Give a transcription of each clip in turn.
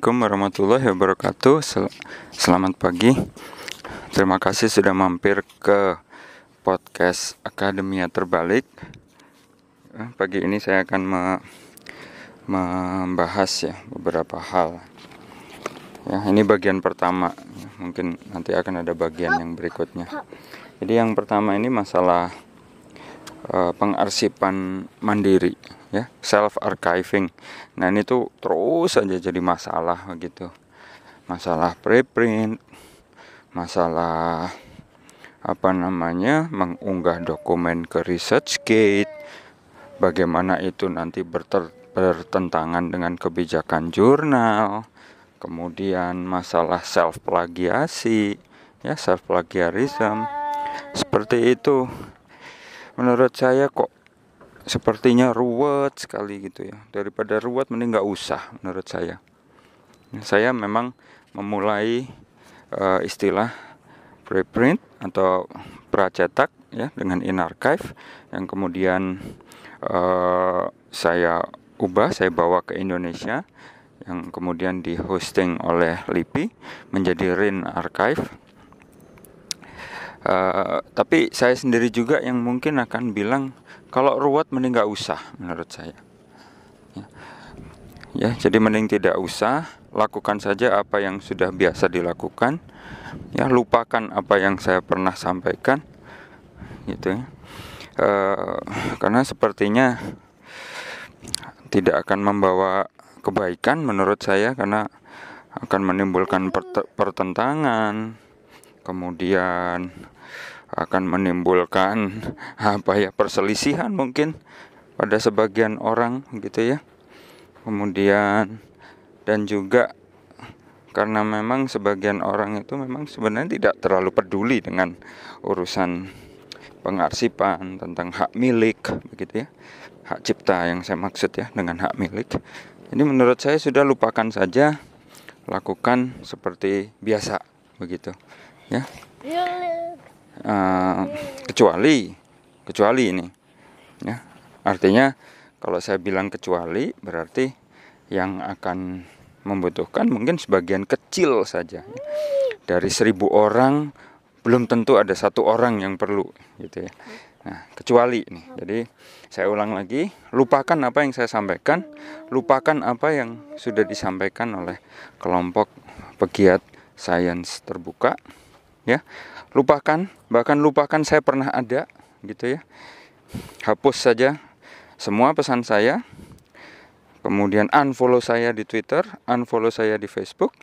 Assalamualaikum warahmatullahi wabarakatuh. Sel- Selamat pagi. Terima kasih sudah mampir ke podcast Akademia Terbalik. Eh, Pagi ini saya akan me- membahas ya beberapa hal. Ya, ini bagian pertama. Mungkin nanti akan ada bagian yang berikutnya. Jadi yang pertama ini masalah eh, pengarsipan mandiri ya self archiving nah ini tuh terus saja jadi masalah begitu masalah preprint masalah apa namanya mengunggah dokumen ke ResearchGate bagaimana itu nanti berter- bertentangan dengan kebijakan jurnal. Kemudian masalah self plagiasi ya self plagiarism seperti itu menurut saya kok sepertinya ruwet sekali gitu ya. Daripada ruwet mending nggak usah menurut saya. Saya memang memulai eh, istilah preprint atau pracetak ya dengan in archive. Yang kemudian eh, saya ubah saya bawa ke Indonesia. Yang kemudian di hosting oleh LIPI menjadi RIN archive Eh, tapi saya sendiri juga yang mungkin akan bilang kalau ruwet mending nggak usah menurut saya. Ya. ya, jadi mending tidak usah, lakukan saja apa yang sudah biasa dilakukan. Ya, lupakan apa yang saya pernah sampaikan, gitu ya. Eh, karena sepertinya tidak akan membawa kebaikan menurut saya karena akan menimbulkan perte- pertentangan kemudian akan menimbulkan apa ya perselisihan mungkin pada sebagian orang gitu ya. Kemudian dan juga karena memang sebagian orang itu memang sebenarnya tidak terlalu peduli dengan urusan pengarsipan tentang hak milik begitu ya. Hak cipta yang saya maksud ya dengan hak milik. Ini menurut saya sudah lupakan saja lakukan seperti biasa begitu ya. Eh, kecuali kecuali ini. Ya. Artinya kalau saya bilang kecuali berarti yang akan membutuhkan mungkin sebagian kecil saja. Dari seribu orang belum tentu ada satu orang yang perlu gitu ya. Nah kecuali ini. Jadi saya ulang lagi lupakan apa yang saya sampaikan lupakan apa yang sudah disampaikan oleh kelompok pegiat sains terbuka ya. Lupakan bahkan lupakan saya pernah ada gitu ya. Hapus saja semua pesan saya. Kemudian unfollow saya di Twitter unfollow saya di Facebook.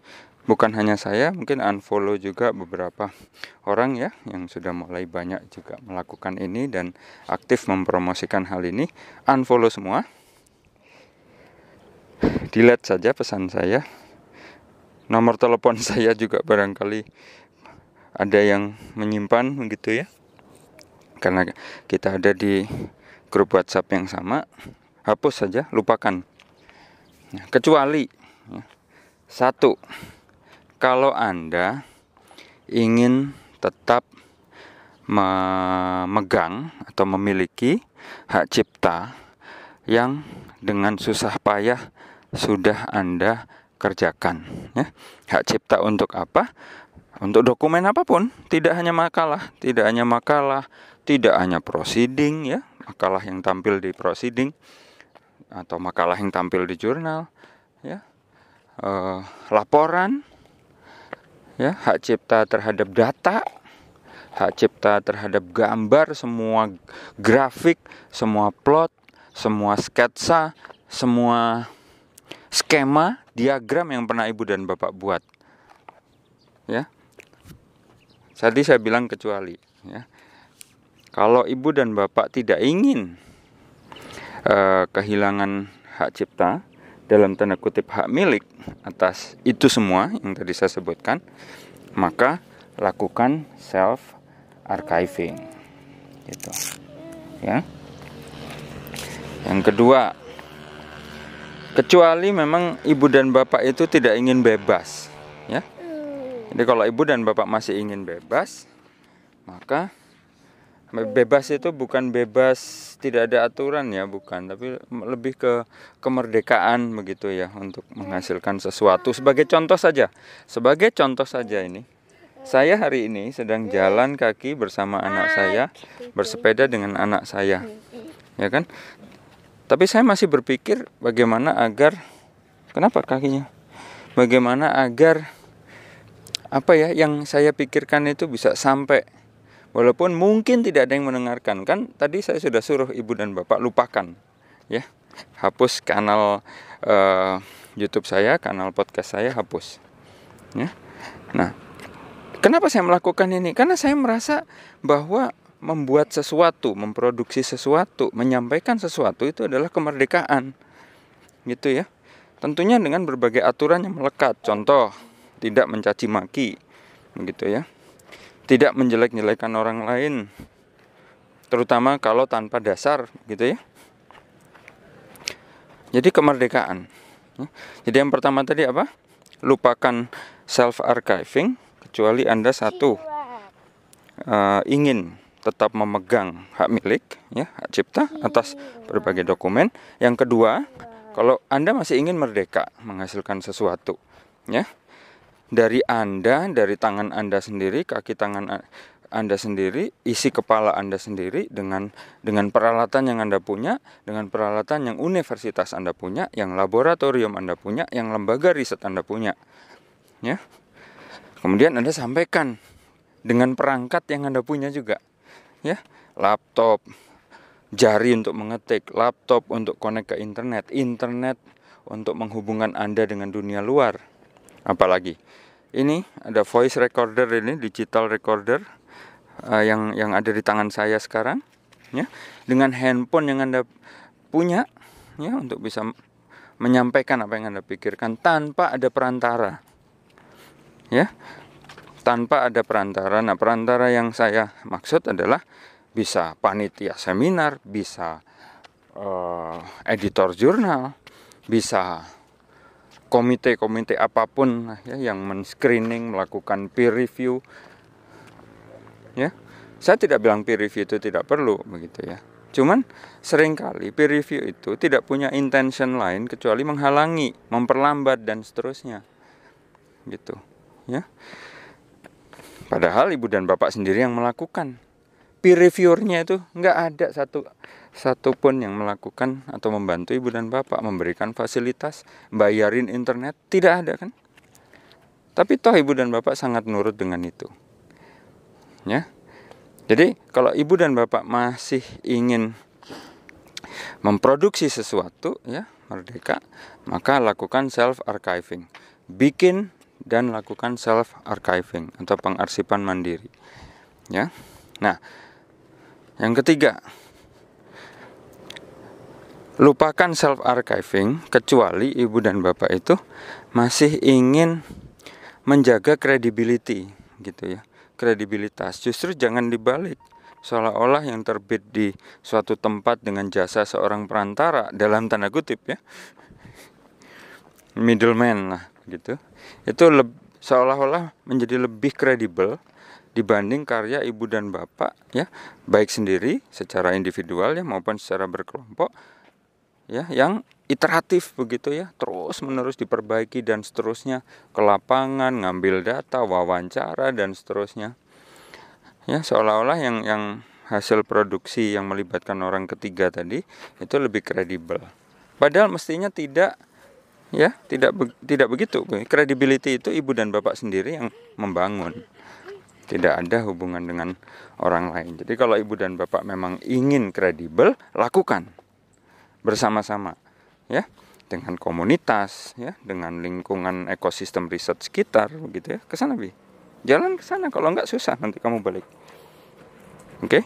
Bukan hanya saya mungkin unfollow juga beberapa orang ya yang sudah mulai banyak juga melakukan ini dan aktif mempromosikan hal ini. Unfollow semua. Delete saja pesan saya. Nomor telepon saya juga barangkali ada yang menyimpan begitu ya. Karena kita ada di grup WhatsApp yang sama hapus saja lupakan. Nah, kecuali ya, satu kalau anda ingin tetap memegang atau memiliki hak cipta yang dengan susah payah sudah anda kerjakan ya. Hak cipta untuk apa untuk dokumen apa pun, tidak hanya makalah, tidak hanya makalah, tidak hanya proceeding ya, makalah yang tampil di proceeding atau makalah yang tampil di jurnal ya. Eh, laporan ya, hak cipta terhadap data, hak cipta terhadap gambar, semua grafik, semua plot, semua sketsa, semua skema, diagram yang pernah Ibu dan Bapak buat. Ya, Tadi saya bilang kecuali ya. Kalau ibu dan bapak tidak ingin eh, kehilangan hak cipta dalam tanda kutip hak milik atas itu semua yang tadi saya sebutkan, maka lakukan self archiving. Gitu. Ya. Yang kedua, kecuali memang ibu dan bapak itu tidak ingin bebas, ya. Jadi kalau ibu dan bapak masih ingin bebas, maka bebas itu bukan bebas tidak ada aturan ya bukan. Tapi lebih ke kemerdekaan begitu ya untuk menghasilkan sesuatu. Sebagai contoh saja sebagai contoh saja ini saya hari ini sedang jalan kaki bersama anak saya bersepeda dengan anak saya ya kan? Tapi saya masih berpikir bagaimana agar kenapa kakinya? Bagaimana agar apa ya yang saya pikirkan itu bisa sampai Walaupun mungkin tidak ada yang mendengarkan kan tadi saya sudah suruh ibu dan bapak lupakan ya hapus kanal uh, YouTube saya, kanal podcast saya hapus. Ya. Nah, kenapa saya melakukan ini? Karena saya merasa bahwa membuat sesuatu, memproduksi sesuatu, menyampaikan sesuatu itu adalah kemerdekaan. Gitu ya. Tentunya dengan berbagai aturan yang melekat. Contoh, tidak mencaci maki. Begitu ya. Tidak menjelek-jelekan orang lain terutama kalau tanpa dasar gitu ya. Jadi kemerdekaan. Jadi yang pertama tadi apa? Lupakan self archiving kecuali anda satu uh, ingin tetap memegang hak milik ya hak cipta atas berbagai dokumen. Yang kedua kalau anda masih ingin merdeka menghasilkan sesuatu ya dari Anda, dari tangan Anda sendiri, kaki tangan Anda sendiri, isi kepala Anda sendiri dengan dengan peralatan yang Anda punya, dengan peralatan yang universitas Anda punya, yang laboratorium Anda punya, yang lembaga riset Anda punya. Ya. Kemudian Anda sampaikan dengan perangkat yang Anda punya juga. Ya, laptop, jari untuk mengetik, laptop untuk connect ke internet, internet untuk menghubungkan Anda dengan dunia luar apalagi. Ini ada voice recorder ini digital recorder uh, yang yang ada di tangan saya sekarang ya. Dengan handphone yang anda punya ya untuk bisa menyampaikan apa yang anda pikirkan tanpa ada perantara ya. Tanpa ada perantara. Nah perantara yang saya maksud adalah bisa panitia seminar bisa uh, editor jurnal bisa komite-komite apa pun ya yang men-screening, melakukan peer review. Ya. Saya tidak bilang peer review itu tidak perlu begitu ya. Cuman sering kali peer review itu tidak punya intention lain kecuali menghalangi, memperlambat dan seterusnya. Gitu, ya. Padahal ibu dan bapak sendiri yang melakukan. Peer reviewernya itu nggak ada satu satupun yang melakukan atau membantu ibu dan bapak memberikan fasilitas, bayarin internet, tidak ada kan? Tapi toh ibu dan bapak sangat nurut dengan itu. Ya. Jadi kalau ibu dan bapak masih ingin memproduksi sesuatu ya, merdeka, maka lakukan self archiving. Bikin dan lakukan self archiving atau pengarsipan mandiri. Ya. Nah, yang ketiga, lupakan self archiving kecuali ibu dan bapak itu masih ingin menjaga credibility gitu ya. Kredibilitas. Justru jangan dibalik. Seolah-olah yang terbit di suatu tempat dengan jasa seorang perantara dalam tanda kutip ya middleman lah gitu. Itu seolah-olah menjadi lebih kredibel dibanding karya ibu dan bapak ya. Baik sendiri secara individual ya maupun secara berkelompok ya yang iteratif begitu ya. Terus menerus diperbaiki dan seterusnya ke lapangan ngambil data wawancara dan seterusnya. Ya seolah-olah yang yang hasil produksi yang melibatkan orang ketiga tadi itu lebih kredibel. Padahal mestinya tidak ya tidak be, tidak begitu. Credibility itu ibu dan bapak sendiri yang membangun. Tidak ada hubungan dengan orang lain. Jadi kalau ibu dan bapak memang ingin kredibel lakukan bersama-sama ya. Dengan komunitas ya. Dengan lingkungan ekosistem riset sekitar begitu ya. Ke sana bi. Jalan ke sana. Kalau nggak susah. Nanti kamu balik. Oke?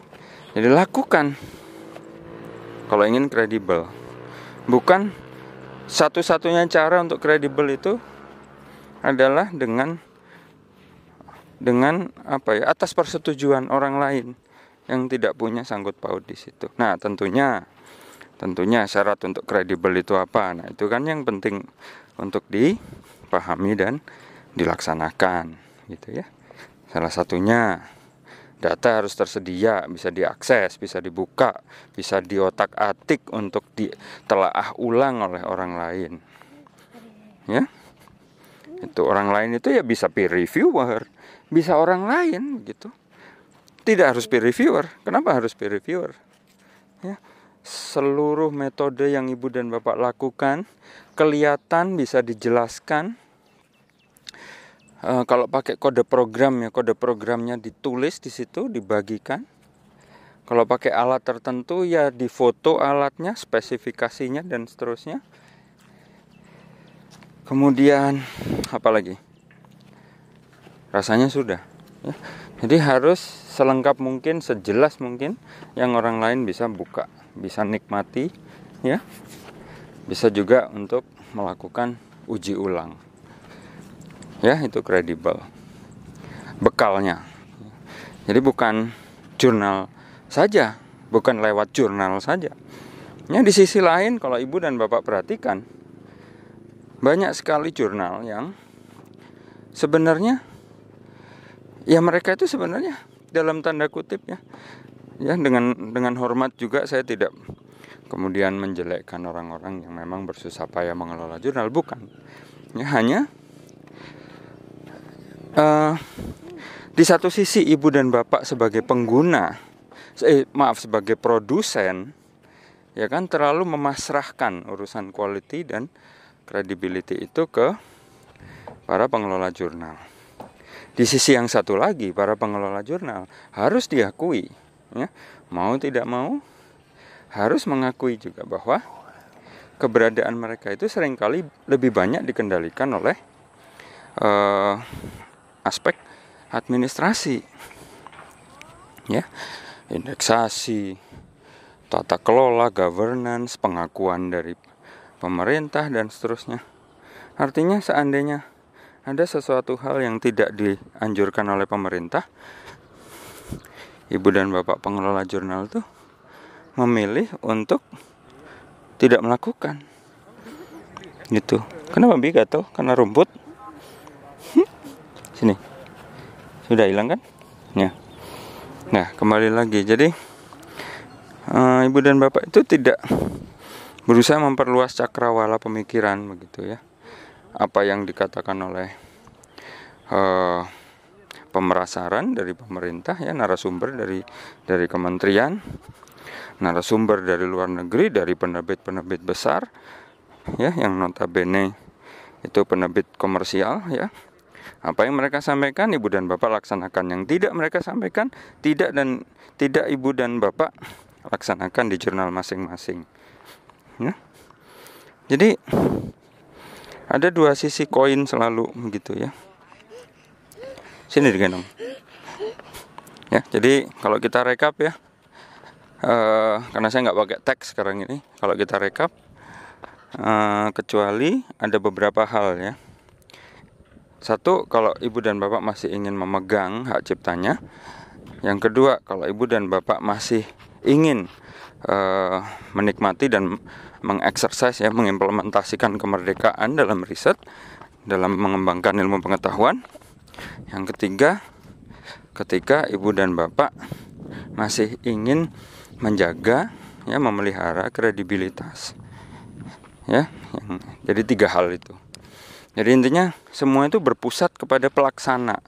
Jadi lakukan. Kalau ingin kredibel. Bukan satu-satunya cara untuk kredibel itu adalah dengan dengan apa ya atas persetujuan orang lain yang tidak punya sangkut paut di situ. Nah, tentunya tentunya syarat untuk kredibel itu apa nah itu kan yang penting untuk dipahami dan dilaksanakan gitu ya salah satunya data harus tersedia, bisa diakses, bisa dibuka, bisa diotak-atik untuk ditelaah ulang oleh orang lain. Ya. Itu orang lain itu ya bisa peer reviewer, bisa orang lain gitu. Tidak harus peer reviewer. Kenapa harus peer reviewer? Ya. Seluruh metode yang Ibu dan Bapak lakukan kelihatan bisa dijelaskan. Uh, kalau pakai kode program ya kode programnya ditulis di situ dibagikan. Kalau pakai alat tertentu ya difoto alatnya spesifikasinya dan seterusnya. Kemudian apa lagi? Rasanya sudah ya. jadi harus selengkap mungkin sejelas mungkin yang orang lain bisa buka bisa nikmati ya. Bisa juga untuk melakukan uji ulang. Ya itu kredibel. Bekalnya. Jadi bukan jurnal saja bukan lewat jurnal saja. Ya di sisi lain kalau ibu dan bapak perhatikan banyak sekali jurnal yang sebenarnya ya mereka itu sebenarnya dalam tanda kutip ya ya dengan dengan hormat juga saya tidak kemudian menjelekkan orang-orang yang memang bersusah payah mengelola jurnal bukan ya hanya uh, di satu sisi ibu dan bapak sebagai pengguna, eh, maaf sebagai produsen, ya kan terlalu memasrahkan urusan quality dan credibility itu ke para pengelola jurnal. Di sisi yang satu lagi, para pengelola jurnal harus diakui, ya, mau tidak mau harus mengakui juga bahwa keberadaan mereka itu sering kali lebih banyak dikendalikan oleh uh, aspek administrasi ya indeksasi tata kelola governance pengakuan dari pemerintah dan seterusnya. Artinya seandainya ada sesuatu hal yang tidak dianjurkan oleh pemerintah ibu dan bapak pengelola jurnal itu memilih untuk tidak melakukan gitu kenapa bi karena rumput Sini. Sudah hilang kan? Ya. Nah, kembali lagi. Jadi uh, ibu dan bapak itu tidak berusaha memperluas cakrawala pemikiran begitu ya. Apa yang dikatakan oleh uh, pemerasaran dari pemerintah ya narasumber dari dari kementerian narasumber dari luar negeri dari penerbit-penerbit besar ya yang notabene itu penerbit komersial ya apa yang mereka sampaikan ibu dan bapak laksanakan. Yang tidak mereka sampaikan tidak dan tidak ibu dan bapak laksanakan di jurnal masing-masing. Ya. Jadi ada dua sisi koin selalu begitu ya. Sini digendong. Ya, jadi kalau kita rekap ya, uh, karena saya nggak pakai teks sekarang ini, kalau kita rekap, uh, kecuali ada beberapa hal ya satu, kalau ibu dan bapak masih ingin memegang hak ciptanya. Yang kedua, kalau ibu dan bapak masih ingin uh, menikmati dan mengeksersis ya, mengimplementasikan kemerdekaan dalam riset, dalam mengembangkan ilmu pengetahuan. Yang ketiga, ketika ibu dan bapak masih ingin menjaga ya memelihara kredibilitas. Ya, yang, jadi tiga hal itu. Jadi intinya semua itu berpusat kepada pelaksana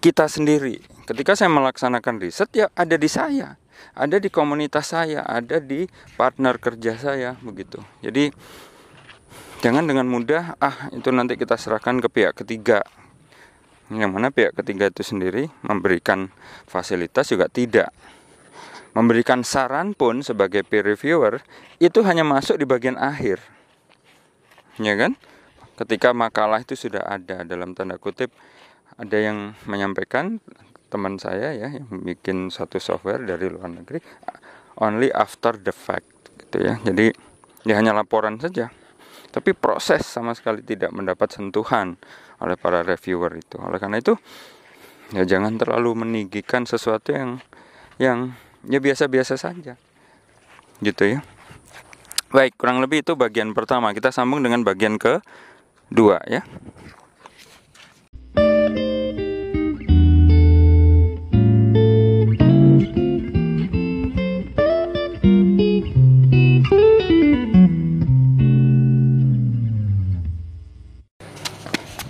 kita sendiri. Ketika saya melaksanakan riset ya ada di saya, ada di komunitas saya, ada di partner kerja saya begitu. Jadi jangan dengan mudah ah itu nanti kita serahkan ke pihak ketiga. Yang mana pihak ketiga itu sendiri memberikan fasilitas juga tidak. Memberikan saran pun sebagai peer reviewer itu hanya masuk di bagian akhir. Ya kan? ketika makalah itu sudah ada dalam tanda kutip ada yang menyampaikan teman saya ya yang bikin satu software dari luar negeri only after the fact gitu ya jadi ya hanya laporan saja tapi proses sama sekali tidak mendapat sentuhan oleh para reviewer itu. Oleh karena itu ya jangan terlalu meninggikan sesuatu yang yang ya biasa-biasa saja. Gitu ya. Baik kurang lebih itu bagian pertama. Kita sambung dengan bagian ke dua ya.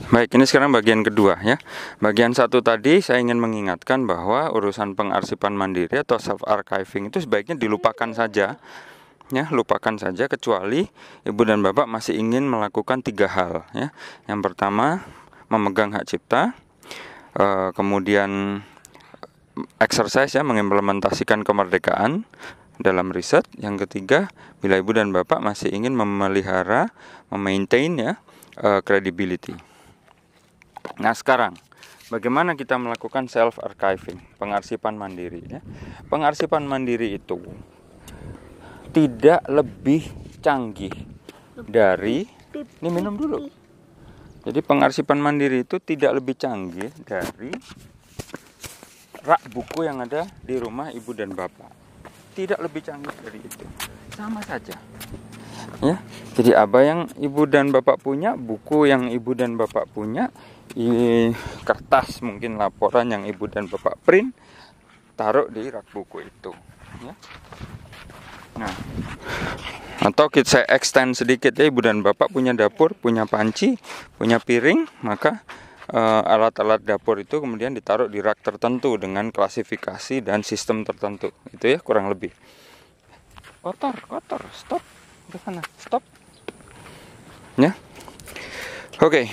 Baik, ini sekarang bagian kedua ya. Bagian satu tadi saya ingin mengingatkan bahwa urusan pengarsipan mandiri atau self archiving itu sebaiknya dilupakan saja. Ya, lupakan saja kecuali ibu dan bapak masih ingin melakukan tiga hal ya. Yang pertama, memegang hak cipta, eh, kemudian exercise ya mengimplementasikan kemerdekaan dalam riset. Yang ketiga, bila ibu dan bapak masih ingin memelihara, memaintain ya uh, credibility. Nah sekarang, bagaimana kita melakukan self archiving, pengarsipan mandiri? Ya? Pengarsipan mandiri itu tidak lebih canggih dari ini minum dulu. Jadi pengarsipan mandiri itu tidak lebih canggih dari rak buku yang ada di rumah ibu dan bapak. Tidak lebih canggih dari itu. Sama saja ya jadi apa yang ibu dan bapak punya buku yang ibu dan bapak punya i, kertas mungkin laporan yang ibu dan bapak print taruh di rak buku itu ya. Nah atau kita saya extend sedikit ya ibu dan bapak punya dapur punya panci punya piring maka eh, alat-alat uh, dapur itu kemudian ditaruh di rak tertentu dengan klasifikasi dan sistem tertentu itu ya kurang lebih. Kotor kotor stop ke sana stop. Ya. Oke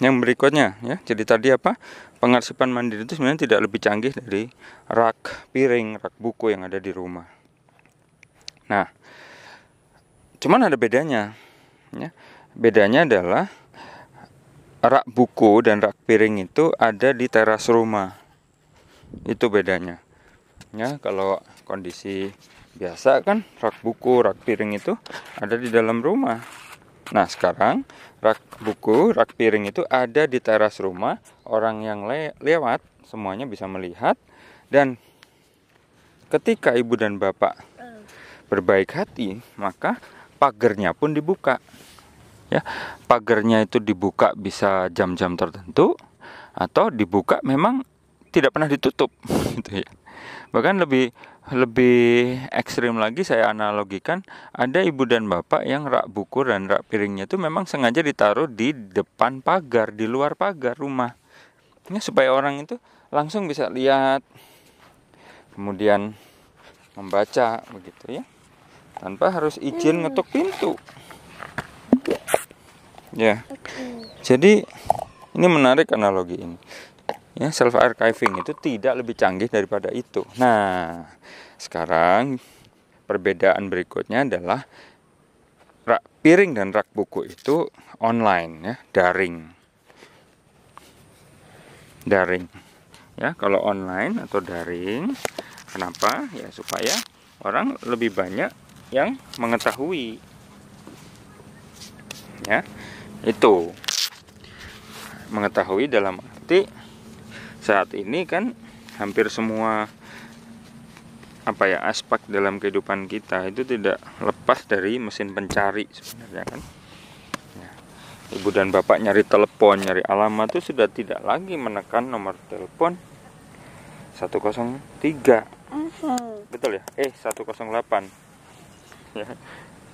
yang berikutnya ya. Jadi tadi apa? Pengarsipan mandiri itu sebenarnya tidak lebih canggih dari rak piring rak buku yang ada di rumah. Nah cuman ada bedanya ya. Bedanya adalah rak buku dan rak piring itu ada di teras rumah. Itu bedanya. Ya kalau kondisi biasa kan rak buku rak piring itu ada di dalam rumah nah sekarang rak buku rak piring itu ada di teras rumah. Orang yang le lewat semuanya bisa melihat. Dan ketika ibu dan bapak berbaik hati maka pagernya pun dibuka. Ya pagernya itu dibuka bisa jam-jam tertentu atau dibuka memang tidak pernah ditutup gitu ya bahkan lebih lebih ekstrim lagi saya analogikan ada ibu dan bapak yang rak buku dan rak piringnya itu memang sengaja ditaruh di depan pagar di luar pagar rumah. Ini supaya orang itu langsung bisa lihat kemudian membaca begitu ya. Tanpa harus izin ngetuk pintu. Ya. Jadi ini menarik analogi ini ya self archiving itu tidak lebih canggih daripada itu. Nah, sekarang perbedaan berikutnya adalah rak piring dan rak buku itu online ya, daring. Daring. Ya, kalau online atau daring, kenapa? Ya supaya orang lebih banyak yang mengetahui. Ya. Itu mengetahui dalam arti saat ini kan hampir semua apa ya aspek dalam kehidupan kita itu tidak lepas dari mesin pencari sebenarnya kan. Ya. ibu dan bapak nyari telepon nyari alamat itu sudah tidak lagi menekan nomor telepon 103 betul ya? Eh 108 ya.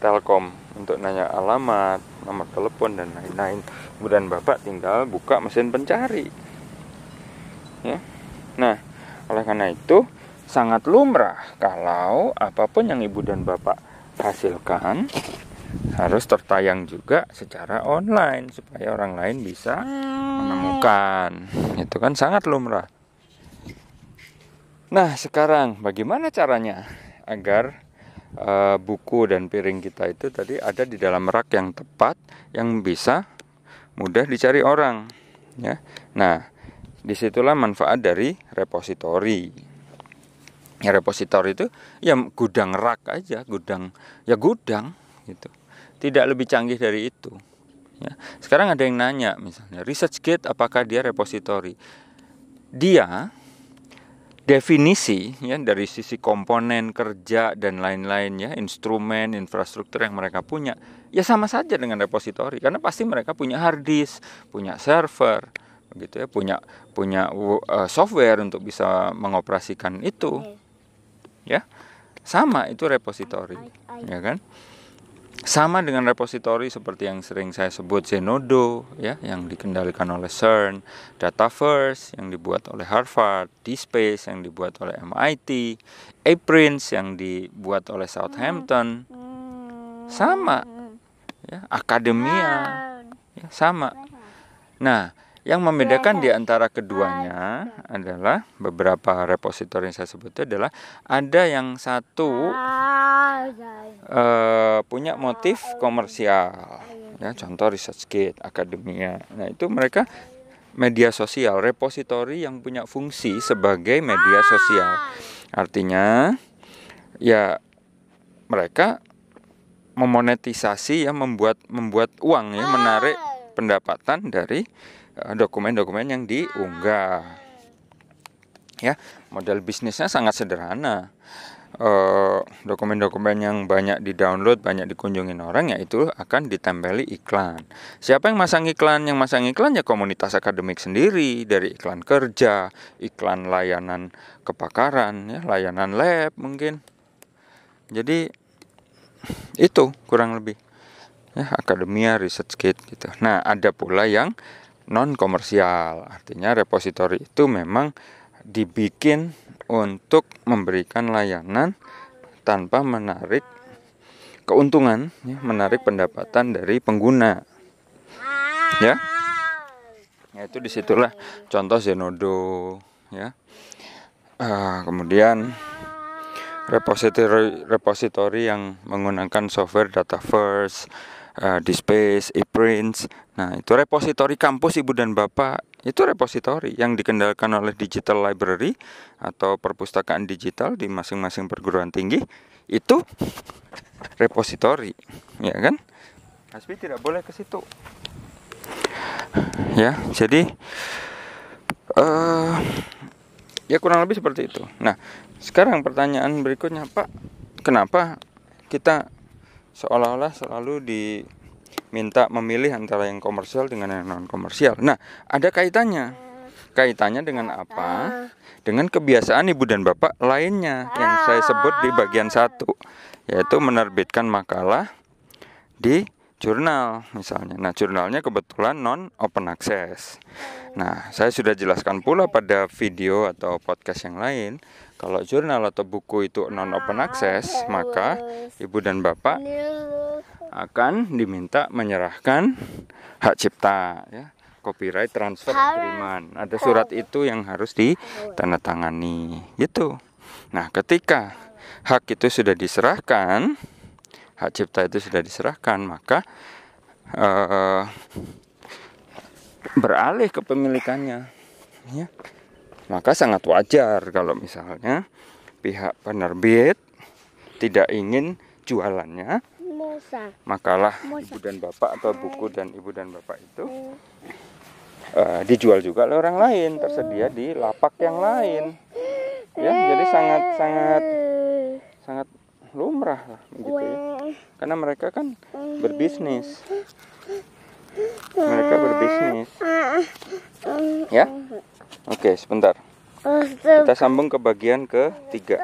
Telkom untuk nanya alamat nomor telepon dan lain-lain. Ibu dan bapak tinggal buka mesin pencari ya. Nah, oleh karena itu sangat lumrah kalau apa pun yang ibu dan bapak hasilkan harus tertayang juga secara online supaya orang lain bisa menemukan. Itu kan sangat lumrah. Nah, sekarang bagaimana caranya agar uh, buku dan piring kita itu tadi ada di dalam rak yang tepat yang bisa mudah dicari orang, ya. Nah, di situlah manfaat dari repositori. Ya repositori itu ya gudang rak aja gudang ya gudang gitu. Tidak lebih canggih dari itu ya. Sekarang ada yang nanya misalnya research gate apakah dia repositori? Dia definisi ya dari sisi komponen kerja dan lain-lain ya instrumen infrastruktur yang mereka punya ya sama saja dengan repositori. Karena pasti mereka punya hard disk punya server gitu ya punya punya uh, software untuk bisa mengoperasikan itu. Ya sama itu repository ya kan? Sama dengan repositori seperti yang sering saya sebut Zenodo ya yang dikendalikan oleh CERN, Dataverse yang dibuat oleh Harvard, DSpace yang dibuat oleh MIT, Aprins yang dibuat oleh Southampton. Sama. Ya, akademia. Ya sama. Nah, yang membedakan di antara keduanya adalah beberapa repositori yang saya sebut itu adalah ada yang satu uh, punya motif komersial, ya contoh ResearchGate, Akademia. Nah itu mereka media sosial, repositori yang punya fungsi sebagai media sosial. Artinya ya mereka memonetisasi ya membuat membuat uang ya menarik pendapatan dari dokumen-dokumen yang diunggah. Ya, model bisnisnya sangat sederhana. Eh, dokumen-dokumen yang banyak di-download, banyak dikunjungin orang, yaitu akan ditempeli iklan. Siapa yang masang iklan? Yang masang iklan ya komunitas akademik sendiri, dari iklan kerja, iklan layanan kepakaran, ya, layanan lab mungkin. Jadi itu kurang lebih ya akademia research gitu. Nah ada pula yang non komersial. Artinya repositori itu memang dibikin untuk memberikan layanan tanpa menarik keuntungan, ya, menarik pendapatan dari pengguna. Ya, ya itu di situlah contoh Zenodo, ya. Uh, kemudian repositori repositori yang menggunakan software Dataverse, uh, di Space, ePrints. Nah, itu repositori kampus Ibu dan Bapak. Itu repositori yang dikendalikan oleh Digital Library atau perpustakaan digital di masing-masing perguruan tinggi. Itu repositori, ya kan? Hasbi tidak boleh ke situ. Ya, jadi uh, ya kurang lebih seperti itu. Nah, sekarang pertanyaan berikutnya, Pak, kenapa kita seolah-olah selalu diminta memilih antara yang komersial dengan yang non komersial. Nah, ada kaitannya. Kaitannya dengan apa? Dengan kebiasaan ibu dan bapak lainnya yang saya sebut di bagian satu, yaitu menerbitkan makalah di jurnal misalnya. Nah, jurnalnya kebetulan non open access. Nah, saya sudah jelaskan pula pada video atau podcast yang lain kalau jurnal atau buku itu non open access, maka ibu dan bapak akan diminta menyerahkan hak cipta ya. Copyright transfer agreement. Ada surat itu yang harus ditandatangani. Gitu. Nah, ketika hak itu sudah diserahkan, hak cipta itu sudah diserahkan, maka uh, beralih kepemilikannya ya maka sangat wajar kalau misalnya pihak penerbit tidak ingin jualannya. Makalah ibu dan bapak atau buku dan ibu dan bapak itu uh, dijual juga oleh orang lain tersedia di lapak yang lain. Ya jadi sangat sangat sangat lumrah lah begitu ya. Karena mereka kan berbisnis. Mereka berbisnis. Ya Oke, sebentar. Kita sambung ke bagian ketiga.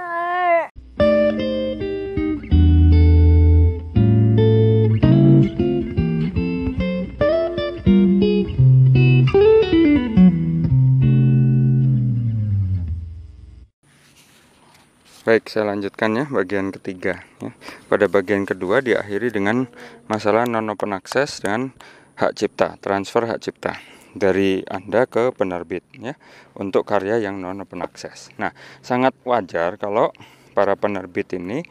Baik, saya lanjutkan ya bagian ketiga. Ya. Pada bagian kedua diakhiri dengan masalah non open access dan hak cipta, transfer hak cipta dari Anda ke penerbit ya untuk karya yang non open access. Nah, sangat wajar kalau para penerbit ini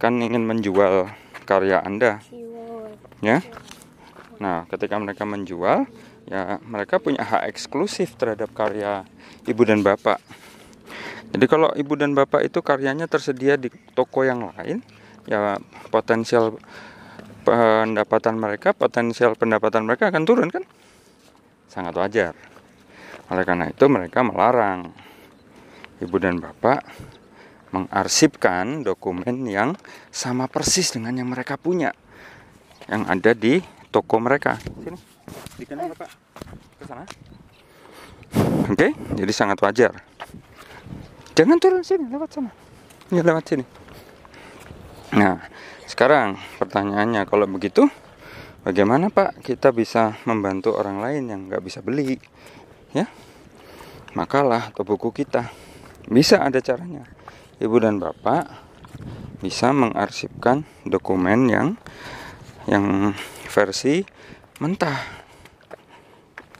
kan ingin menjual karya Anda. Ya. Nah, ketika mereka menjual, ya mereka punya hak eksklusif terhadap karya ibu dan bapak. Jadi kalau ibu dan bapak itu karyanya tersedia di toko yang lain, ya potensial pendapatan mereka, potensial pendapatan mereka akan turun kan? Sangat wajar. Oleh karena itu mereka melarang ibu dan bapak mengarsipkan dokumen yang sama persis dengan yang mereka punya yang ada di toko mereka. Sini, bapak ke sana. Oke, jadi sangat wajar. Jangan turun sini, lewat sana. Ya lewat sini. Nah, sekarang pertanyaannya kalau begitu bagaimana Pak kita bisa membantu orang lain yang nggak bisa beli? Ya makalah atau buku kita. Bisa ada caranya. Ibu dan bapak bisa mengarsipkan dokumen yang yang versi mentah.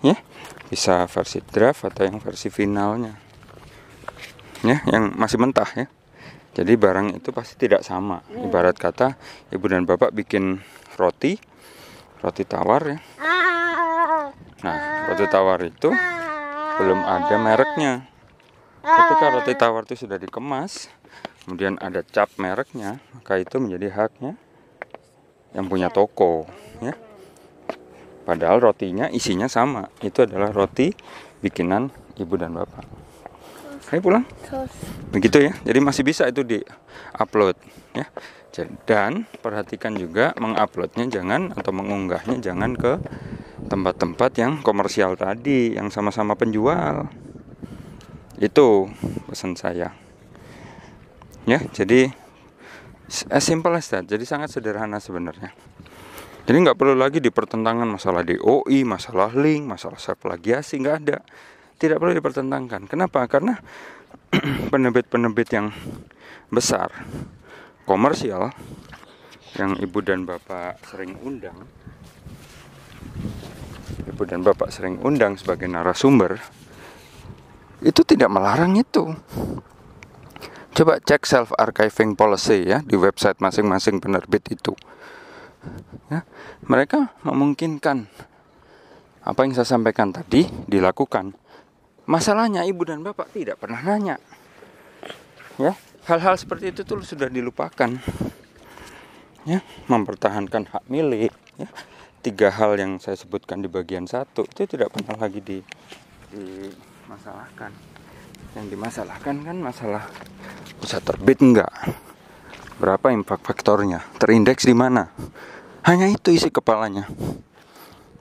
Ya bisa versi draft atau yang versi finalnya. Ya yang masih mentah ya. Jadi barang itu pasti tidak sama. Ibarat kata ibu dan bapak bikin roti roti tawar ya. Nah, roti tawar itu belum ada mereknya. Ketika roti tawar itu sudah dikemas, kemudian ada cap mereknya, maka itu menjadi haknya yang punya toko, ya. Padahal rotinya isinya sama. Itu adalah roti bikinan ibu dan bapak. Ayo pulang. Begitu ya. Jadi masih bisa itu di-upload ya. Dan perhatikan juga menguploadnya jangan atau mengunggahnya jangan ke tempat-tempat yang komersial tadi yang sama-sama penjual. Itu pesan saya. Ya, jadi as simple as that. Jadi sangat sederhana sebenarnya. Jadi nggak perlu lagi dipertentangkan masalah DOI, masalah link, masalah plagiasi nggak ada. Tidak perlu dipertentangkan. Kenapa? Karena penerbit-penerbit yang besar komersial yang ibu dan bapak sering undang ibu dan bapak sering undang sebagai narasumber itu tidak melarang itu coba cek self archiving policy ya di website masing-masing penerbit itu ya mereka memungkinkan apa yang saya sampaikan tadi dilakukan masalahnya ibu dan bapak tidak pernah nanya. Ya hal-hal seperti itu tuh sudah dilupakan. Ya mempertahankan hak milik. Ya tiga hal yang saya sebutkan di bagian satu itu tidak pernah lagi di dimasalahkan. Yang dimasalahkan kan masalah bisa terbit enggak? Berapa impact faktornya? Terindeks di mana? Hanya itu isi kepalanya.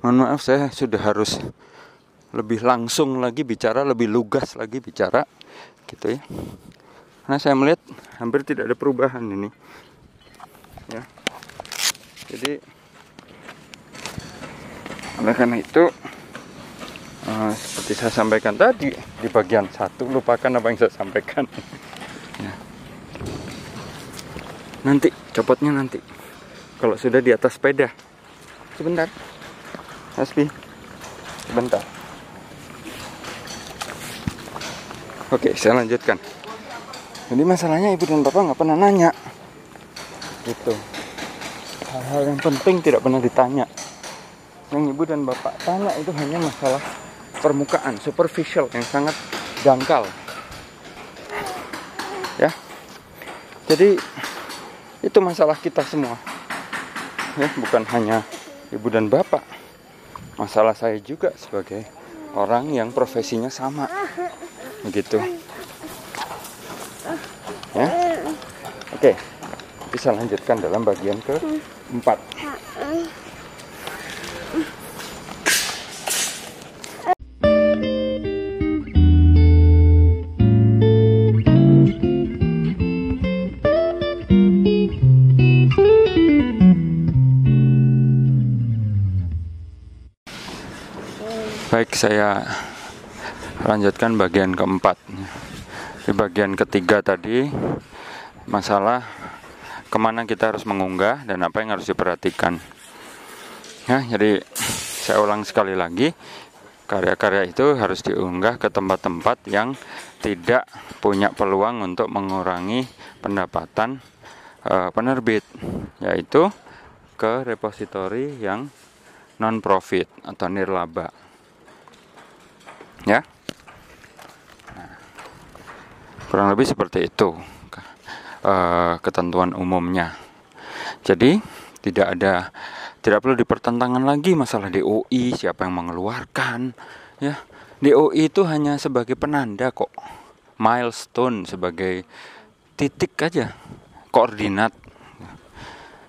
Mohon maaf saya sudah harus lebih langsung lagi bicara lebih lugas lagi bicara gitu ya. Karena saya melihat hampir tidak ada perubahan ini. Ya. Jadi oleh karena itu uh, seperti saya sampaikan tadi di bagian satu lupakan apa yang saya sampaikan. Ya. nanti copotnya nanti. Kalau sudah di atas sepeda. Sebentar. Hasbi. Sebentar oke saya lanjutkan. Jadi masalahnya ibu dan bapak nggak pernah nanya. Gitu. Hal-hal yang penting tidak pernah ditanya. Yang ibu dan bapak tanya itu hanya masalah permukaan superficial yang sangat dangkal ya. Jadi itu masalah kita semua. Ya bukan hanya ibu dan bapak. Masalah saya juga sebagai orang yang profesinya sama begitu. Ya? Oke. Bisa lanjutkan dalam bagian keempat. Baik, saya lanjutkan bagian keempat. Di bagian ketiga tadi masalah ke mana kita harus mengunggah dan apa yang harus diperhatikan. Ya jadi saya ulang sekali lagi karya-karya itu harus diunggah ke tempat-tempat yang tidak punya peluang untuk mengurangi pendapatan uh, penerbit yaitu ke repositori yang non profit atau nirlaba. Ya kurang lebih seperti itu uh, ketentuan umumnya. Jadi tidak ada tidak perlu dipertentangkan lagi masalah DOI siapa yang mengeluarkan ya. DOI itu hanya sebagai penanda kok milestone sebagai titik aja koordinat.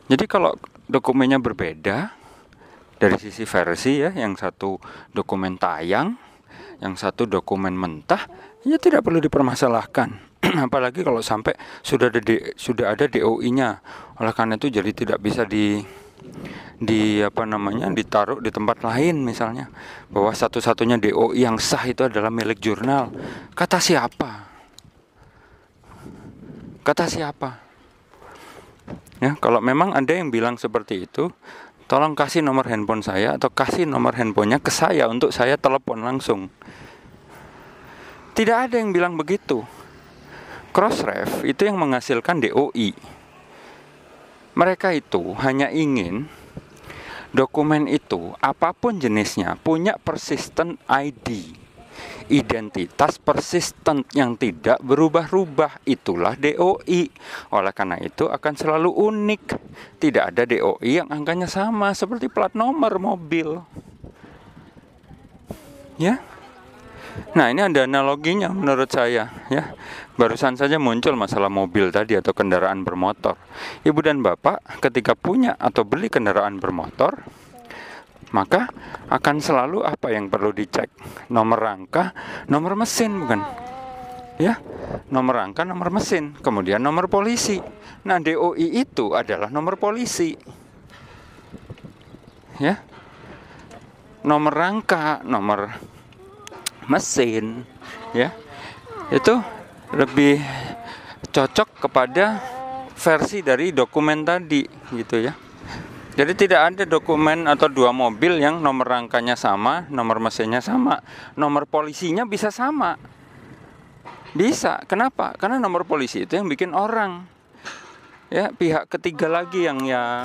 Jadi kalau dokumennya berbeda dari sisi versi ya yang satu dokumen tayang yang satu dokumen mentah ya tidak perlu dipermasalahkan. Apalagi kalau sampai sudah ada di, sudah ada DOI-nya oleh karena itu jadi tidak bisa di di apa namanya ditaruh di tempat lain misalnya. Bahwa satu-satunya DOI yang sah itu adalah milik jurnal. Kata siapa? Kata siapa? Ya kalau memang ada yang bilang seperti itu tolong kasih nomor handphone saya atau kasih nomor handphonenya ke saya untuk saya telepon langsung tidak ada yang bilang begitu Crossref itu yang menghasilkan DOI. Mereka itu hanya ingin dokumen itu apa pun jenisnya punya persistent ID. Identitas persistent yang tidak berubah-ubah itulah DOI. Oleh karena itu akan selalu unik. Tidak ada DOI yang angkanya sama seperti plat nomor mobil. Ya, Nah ini ada analoginya menurut saya ya. Barusan saja muncul masalah mobil tadi atau kendaraan bermotor. Ibu dan bapak ketika punya atau beli kendaraan bermotor, maka akan selalu apa yang perlu dicek? Nomor rangka, nomor mesin bukan? Ya, nomor rangka, nomor mesin, kemudian nomor polisi. Nah, DOI itu adalah nomor polisi. Ya. Nomor rangka, nomor mesin, ya. Itu lebih cocok kepada versi dari dokumen tadi gitu ya. Jadi tidak ada dokumen atau dua mobil yang nomor rangkanya sama, nomor mesinnya sama, nomor polisinya bisa sama. Bisa. Kenapa? Karena nomor polisi itu yang bikin orang. Ya, pihak ketiga lagi yang yang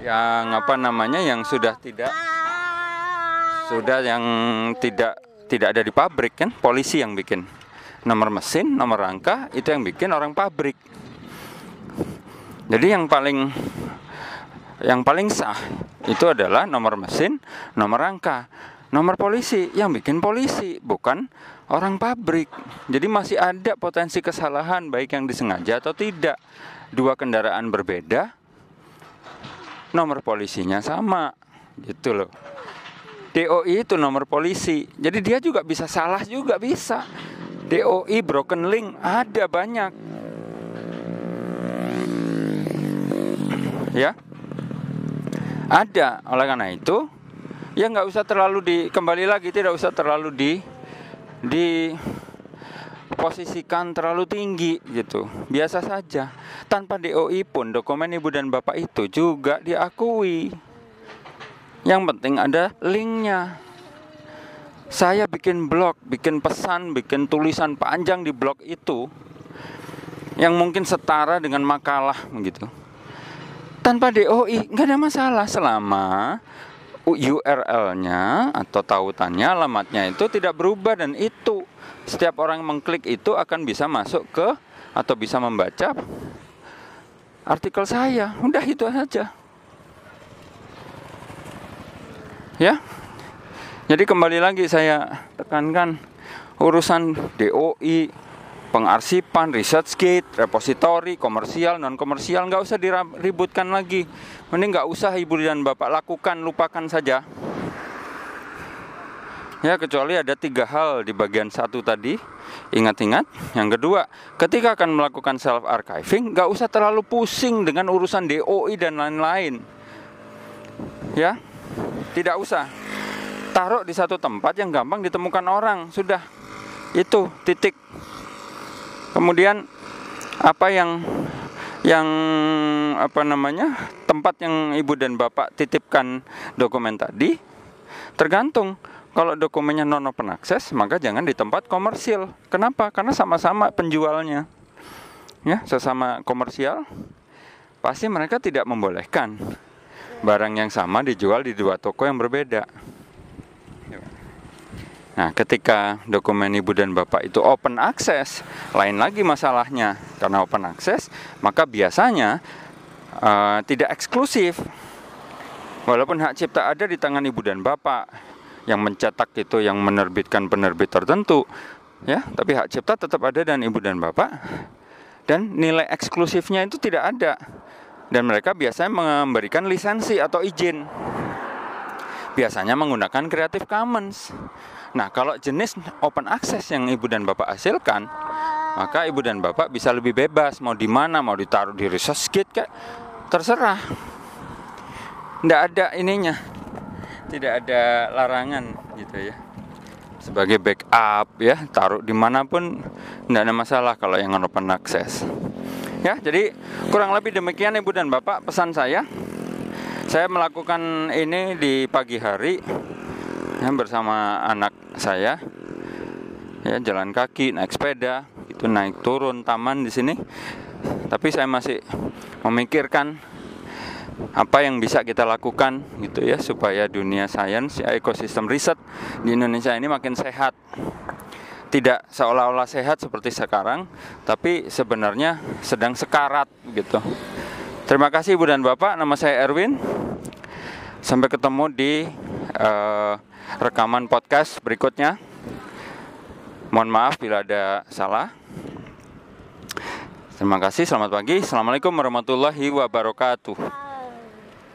yang apa namanya yang sudah tidak sudah yang tidak tidak ada di pabrik kan, polisi yang bikin nomor mesin, nomor rangka itu yang bikin orang pabrik. Jadi yang paling yang paling sah itu adalah nomor mesin, nomor rangka. Nomor polisi yang bikin polisi, bukan orang pabrik. Jadi masih ada potensi kesalahan baik yang disengaja atau tidak. Dua kendaraan berbeda, nomor polisinya sama. Gitu loh. DOI itu nomor polisi. Jadi dia juga bisa salah juga bisa. DOI broken link ada banyak. Ya. Ada. Oleh karena itu, ya nggak usah terlalu di kembali lagi tidak usah terlalu di di posisikan terlalu tinggi gitu. Biasa saja. Tanpa DOI pun dokumen ibu dan bapak itu juga diakui. Yang penting ada linknya saya bikin blog, bikin pesan, bikin tulisan panjang di blog itu yang mungkin setara dengan makalah begitu. Tanpa DOI nggak ada masalah selama URL-nya atau tautannya, alamatnya itu tidak berubah dan itu setiap orang mengklik itu akan bisa masuk ke atau bisa membaca artikel saya. Udah itu saja. Ya, jadi kembali lagi saya tekankan urusan DOI, pengarsipan, gate, repositori, komersial, non komersial nggak usah diributkan lagi. Mending nggak usah ibu dan bapak lakukan, lupakan saja. Ya kecuali ada tiga hal di bagian satu tadi. Ingat-ingat. Yang kedua, ketika akan melakukan self archiving, nggak usah terlalu pusing dengan urusan DOI dan lain-lain. Ya, tidak usah. Taruh di satu tempat yang gampang ditemukan orang. Sudah. Itu titik. Kemudian apa yang yang apa namanya tempat yang ibu dan bapak titipkan dokumen tadi tergantung. Kalau dokumennya non open access maka jangan di tempat komersil. Kenapa? Karena sama-sama penjualnya. Ya sesama komersial pasti mereka tidak membolehkan barang yang sama dijual di dua toko yang berbeda Nah, ketika dokumen ibu dan bapak itu open access, lain lagi masalahnya. Karena open access, maka biasanya uh, tidak eksklusif. Walaupun hak cipta ada di tangan ibu dan bapak, yang mencetak itu yang menerbitkan penerbit tertentu, ya, tapi hak cipta tetap ada dan ibu dan bapak. Dan nilai eksklusifnya itu tidak ada. Dan mereka biasanya memberikan lisensi atau izin. Biasanya menggunakan Creative Commons. Nah, kalau jenis open access yang ibu dan bapak hasilkan, maka ibu dan bapak bisa lebih bebas. Mau di mana mau ditaruh di research gate kayak terserah. Tidak ada ininya. Tidak ada larangan gitu ya. Sebagai backup ya taruh di mana pun tidak ada masalah kalau yang open access ya jadi kurang lebih demikian ibu dan bapak pesan saya. Saya melakukan ini di pagi hari ya, bersama anak saya. Ya jalan kaki naik sepeda itu naik turun taman di sini. Tapi saya masih memikirkan apa yang bisa kita lakukan gitu ya supaya dunia sains ya ekosistem riset di Indonesia ini makin sehat tidak seolah-olah sehat seperti sekarang tapi sebenarnya sedang sekarat gitu. Terima kasih ibu dan bapak. Nama saya Erwin. Sampai ketemu di uh, rekaman podcast berikutnya. Mohon maaf bila ada salah. Terima kasih, selamat pagi. Assalamualaikum warahmatullahi wabarakatuh.